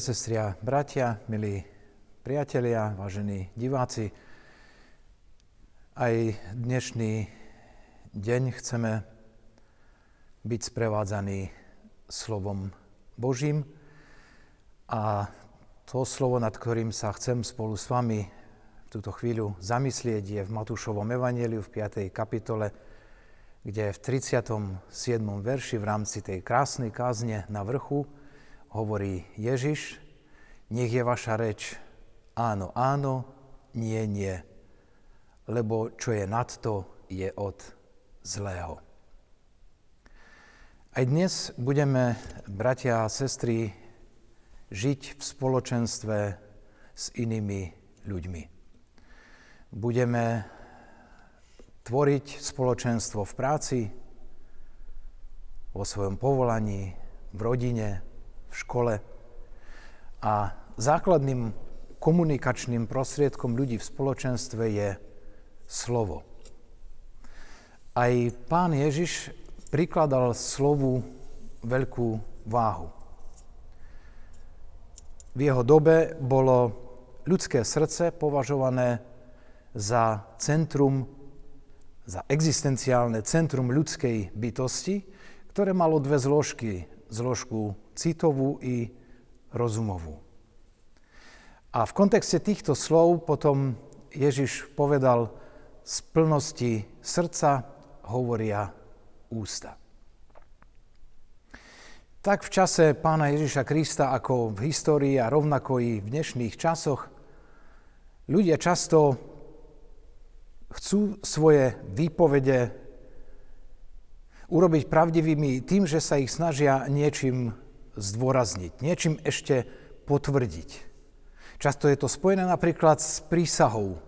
Sestri a bratia, milí priatelia, vážení diváci, aj dnešný deň chceme byť sprevádzaní slovom Božím a to slovo, nad ktorým sa chcem spolu s vami v túto chvíľu zamyslieť, je v Matúšovom evaneliu v 5. kapitole, kde v 37. verši v rámci tej krásnej kázne na vrchu hovorí Ježiš, nech je vaša reč áno, áno, nie, nie, lebo čo je nad to, je od zlého. Aj dnes budeme, bratia a sestry, žiť v spoločenstve s inými ľuďmi. Budeme tvoriť spoločenstvo v práci, vo svojom povolaní, v rodine, v škole. A základným komunikačným prostriedkom ľudí v spoločenstve je slovo. Aj pán Ježiš prikladal slovu veľkú váhu. V jeho dobe bolo ľudské srdce považované za centrum, za existenciálne centrum ľudskej bytosti, ktoré malo dve zložky. Zložku citovú i rozumovú. A v kontexte týchto slov potom Ježiš povedal, z plnosti srdca hovoria ústa. Tak v čase pána Ježiša Krista ako v histórii a rovnako i v dnešných časoch ľudia často chcú svoje výpovede urobiť pravdivými tým, že sa ich snažia niečím zdôrazniť, niečím ešte potvrdiť. Často je to spojené napríklad s prísahou,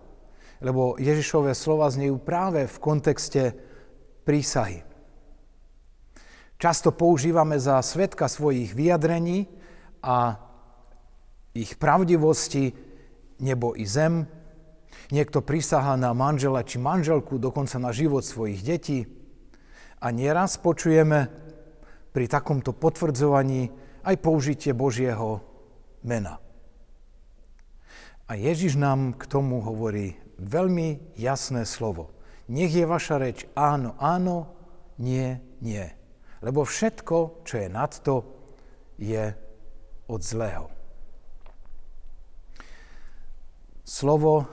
lebo Ježišové slova znejú práve v kontexte prísahy. Často používame za svetka svojich vyjadrení a ich pravdivosti nebo i zem. Niekto prísaha na manžela či manželku, dokonca na život svojich detí. A nieraz počujeme pri takomto potvrdzovaní aj použitie Božieho mena. A Ježiš nám k tomu hovorí veľmi jasné slovo. Nech je vaša reč áno, áno, nie, nie. Lebo všetko, čo je nad to, je od zlého. Slovo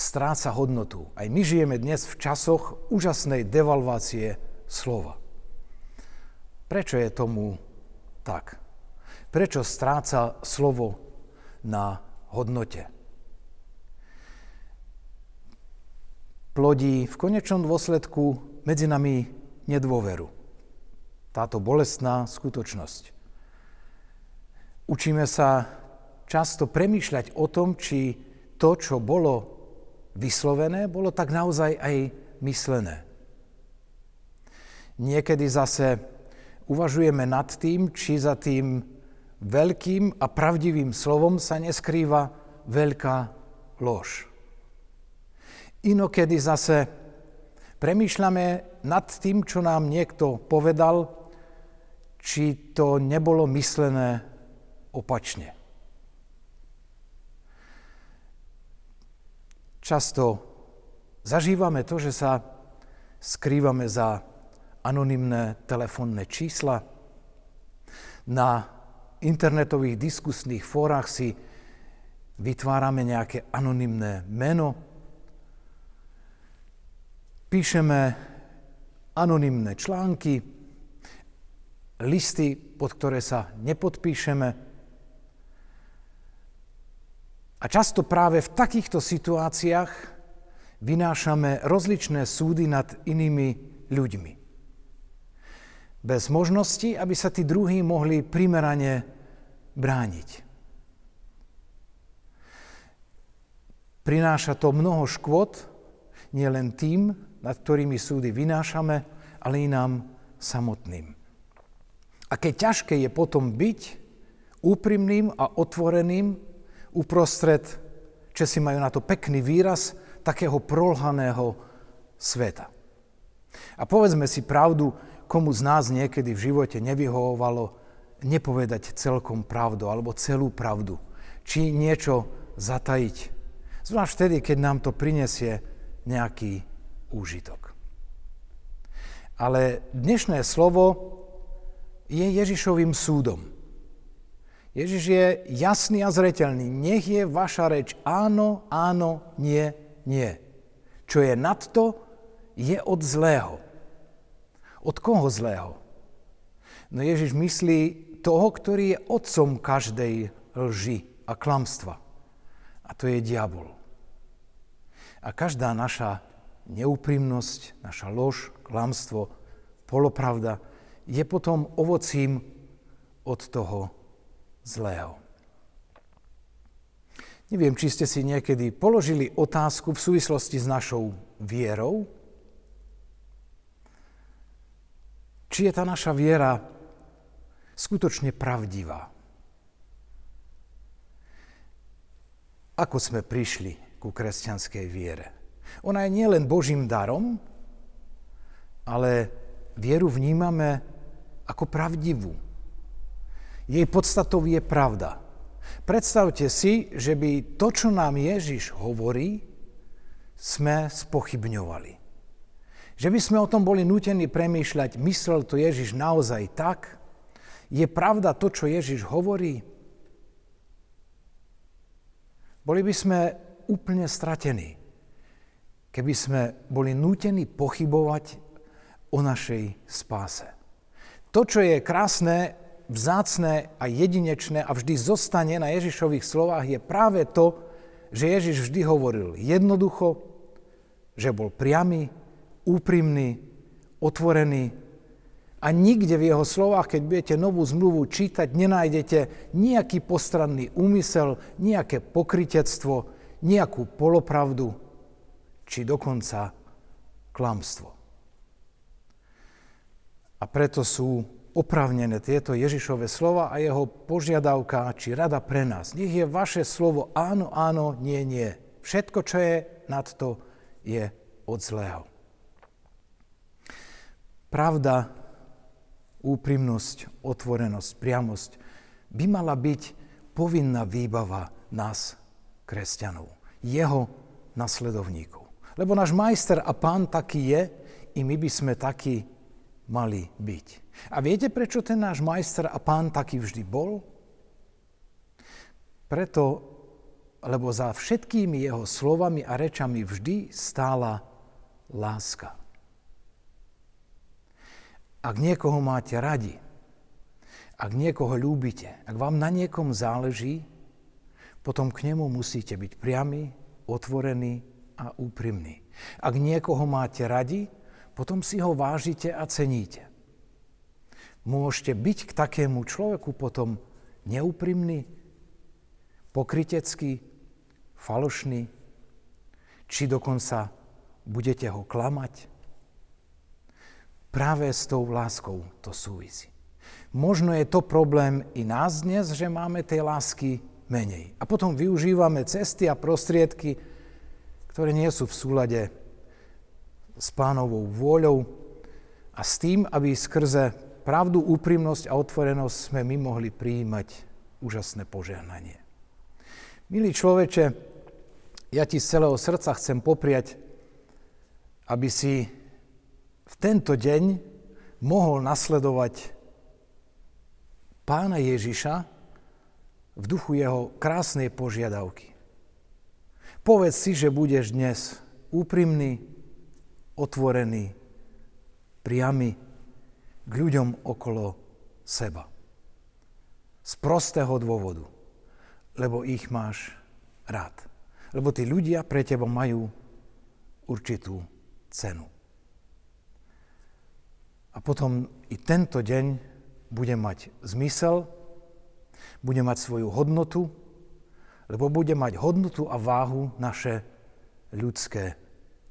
stráca hodnotu. Aj my žijeme dnes v časoch úžasnej devalvácie slova. Prečo je tomu tak? Prečo stráca slovo na hodnote? Plodí v konečnom dôsledku medzi nami nedôveru. Táto bolestná skutočnosť. Učíme sa často premýšľať o tom, či to, čo bolo vyslovené, bolo tak naozaj aj myslené. Niekedy zase uvažujeme nad tým, či za tým veľkým a pravdivým slovom sa neskrýva veľká lož. Inokedy zase premýšľame nad tým, čo nám niekto povedal, či to nebolo myslené opačne. Často zažívame to, že sa skrývame za anonymné telefónne čísla. Na internetových diskusných fórach si vytvárame nejaké anonymné meno. Píšeme anonymné články, listy, pod ktoré sa nepodpíšeme. A často práve v takýchto situáciách vynášame rozličné súdy nad inými ľuďmi bez možnosti, aby sa tí druhí mohli primerane brániť. Prináša to mnoho škôd, nielen tým, nad ktorými súdy vynášame, ale i nám samotným. A keď ťažké je potom byť úprimným a otvoreným uprostred, si majú na to pekný výraz, takého prolhaného sveta. A povedzme si pravdu, komu z nás niekedy v živote nevyhovovalo nepovedať celkom pravdu alebo celú pravdu, či niečo zatajiť. Zvlášť vtedy, keď nám to prinesie nejaký úžitok. Ale dnešné slovo je Ježišovým súdom. Ježiš je jasný a zretelný. Nech je vaša reč áno, áno, nie, nie. Čo je nad to, je od zlého. Od koho zlého? No Ježiš myslí toho, ktorý je otcom každej lži a klamstva. A to je diabol. A každá naša neúprimnosť, naša lož, klamstvo, polopravda je potom ovocím od toho zlého. Neviem, či ste si niekedy položili otázku v súvislosti s našou vierou, či je tá naša viera skutočne pravdivá. Ako sme prišli ku kresťanskej viere? Ona je nielen Božím darom, ale vieru vnímame ako pravdivú. Jej podstatou je pravda. Predstavte si, že by to, čo nám Ježiš hovorí, sme spochybňovali. Že by sme o tom boli nutení premýšľať, myslel to Ježiš naozaj tak? Je pravda to, čo Ježiš hovorí? Boli by sme úplne stratení, keby sme boli nútení pochybovať o našej spáse. To, čo je krásne, vzácne a jedinečné a vždy zostane na Ježišových slovách, je práve to, že Ježiš vždy hovoril jednoducho, že bol priamy, úprimný, otvorený a nikde v jeho slovách, keď budete novú zmluvu čítať, nenájdete nejaký postranný úmysel, nejaké pokritectvo, nejakú polopravdu, či dokonca klamstvo. A preto sú opravnené tieto Ježišové slova a jeho požiadavka či rada pre nás. Nech je vaše slovo áno, áno, nie, nie. Všetko, čo je nad to, je od zlého. Pravda, úprimnosť, otvorenosť, priamosť by mala byť povinná výbava nás, kresťanov, jeho nasledovníkov. Lebo náš majster a pán taký je, i my by sme takí mali byť. A viete, prečo ten náš majster a pán taký vždy bol? Preto, lebo za všetkými jeho slovami a rečami vždy stála láska. Ak niekoho máte radi, ak niekoho ľúbite, ak vám na niekom záleží, potom k nemu musíte byť priamy, otvorený a úprimný. Ak niekoho máte radi, potom si ho vážite a ceníte. Môžete byť k takému človeku potom neúprimný, pokrytecký, falošný, či dokonca budete ho klamať. Práve s tou láskou to súvisí. Možno je to problém i nás dnes, že máme tej lásky menej. A potom využívame cesty a prostriedky, ktoré nie sú v súlade s pánovou vôľou a s tým, aby skrze pravdu, úprimnosť a otvorenosť sme my mohli prijímať úžasné požehnanie. Milý človeče, ja ti z celého srdca chcem popriať, aby si v tento deň mohol nasledovať pána Ježiša v duchu jeho krásnej požiadavky. Povedz si, že budeš dnes úprimný, otvorený, priamy k ľuďom okolo seba. Z prostého dôvodu, lebo ich máš rád. Lebo tí ľudia pre teba majú určitú cenu. A potom i tento deň bude mať zmysel, bude mať svoju hodnotu, lebo bude mať hodnotu a váhu naše ľudské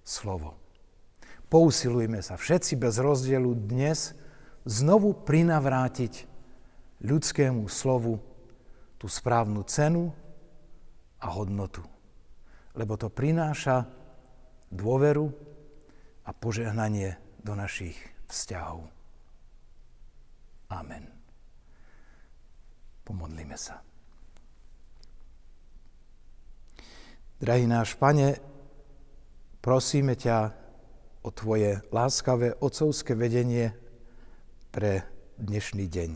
slovo. Pousilujme sa všetci bez rozdielu dnes znovu prinavrátiť ľudskému slovu tú správnu cenu a hodnotu. Lebo to prináša dôveru a požehnanie do našich vzťahov. Amen. Pomodlíme sa. Drahý náš Pane, prosíme ťa o Tvoje láskavé otcovské vedenie pre dnešný deň.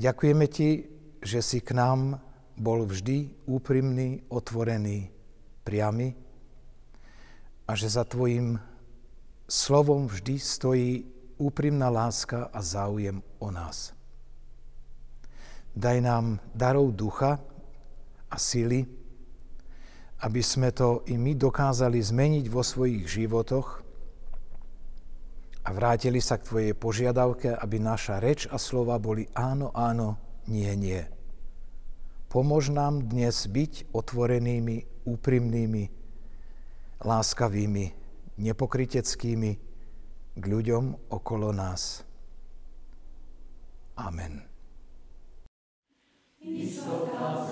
Ďakujeme Ti, že si k nám bol vždy úprimný, otvorený, priamy a že za Tvojim slovom vždy stojí úprimná láska a záujem o nás. Daj nám darov ducha a sily, aby sme to i my dokázali zmeniť vo svojich životoch a vrátili sa k Tvojej požiadavke, aby naša reč a slova boli áno, áno, nie, nie. Pomôž nám dnes byť otvorenými, úprimnými, láskavými, nepokriteckými k ľuďom okolo nás. Amen. Vysoká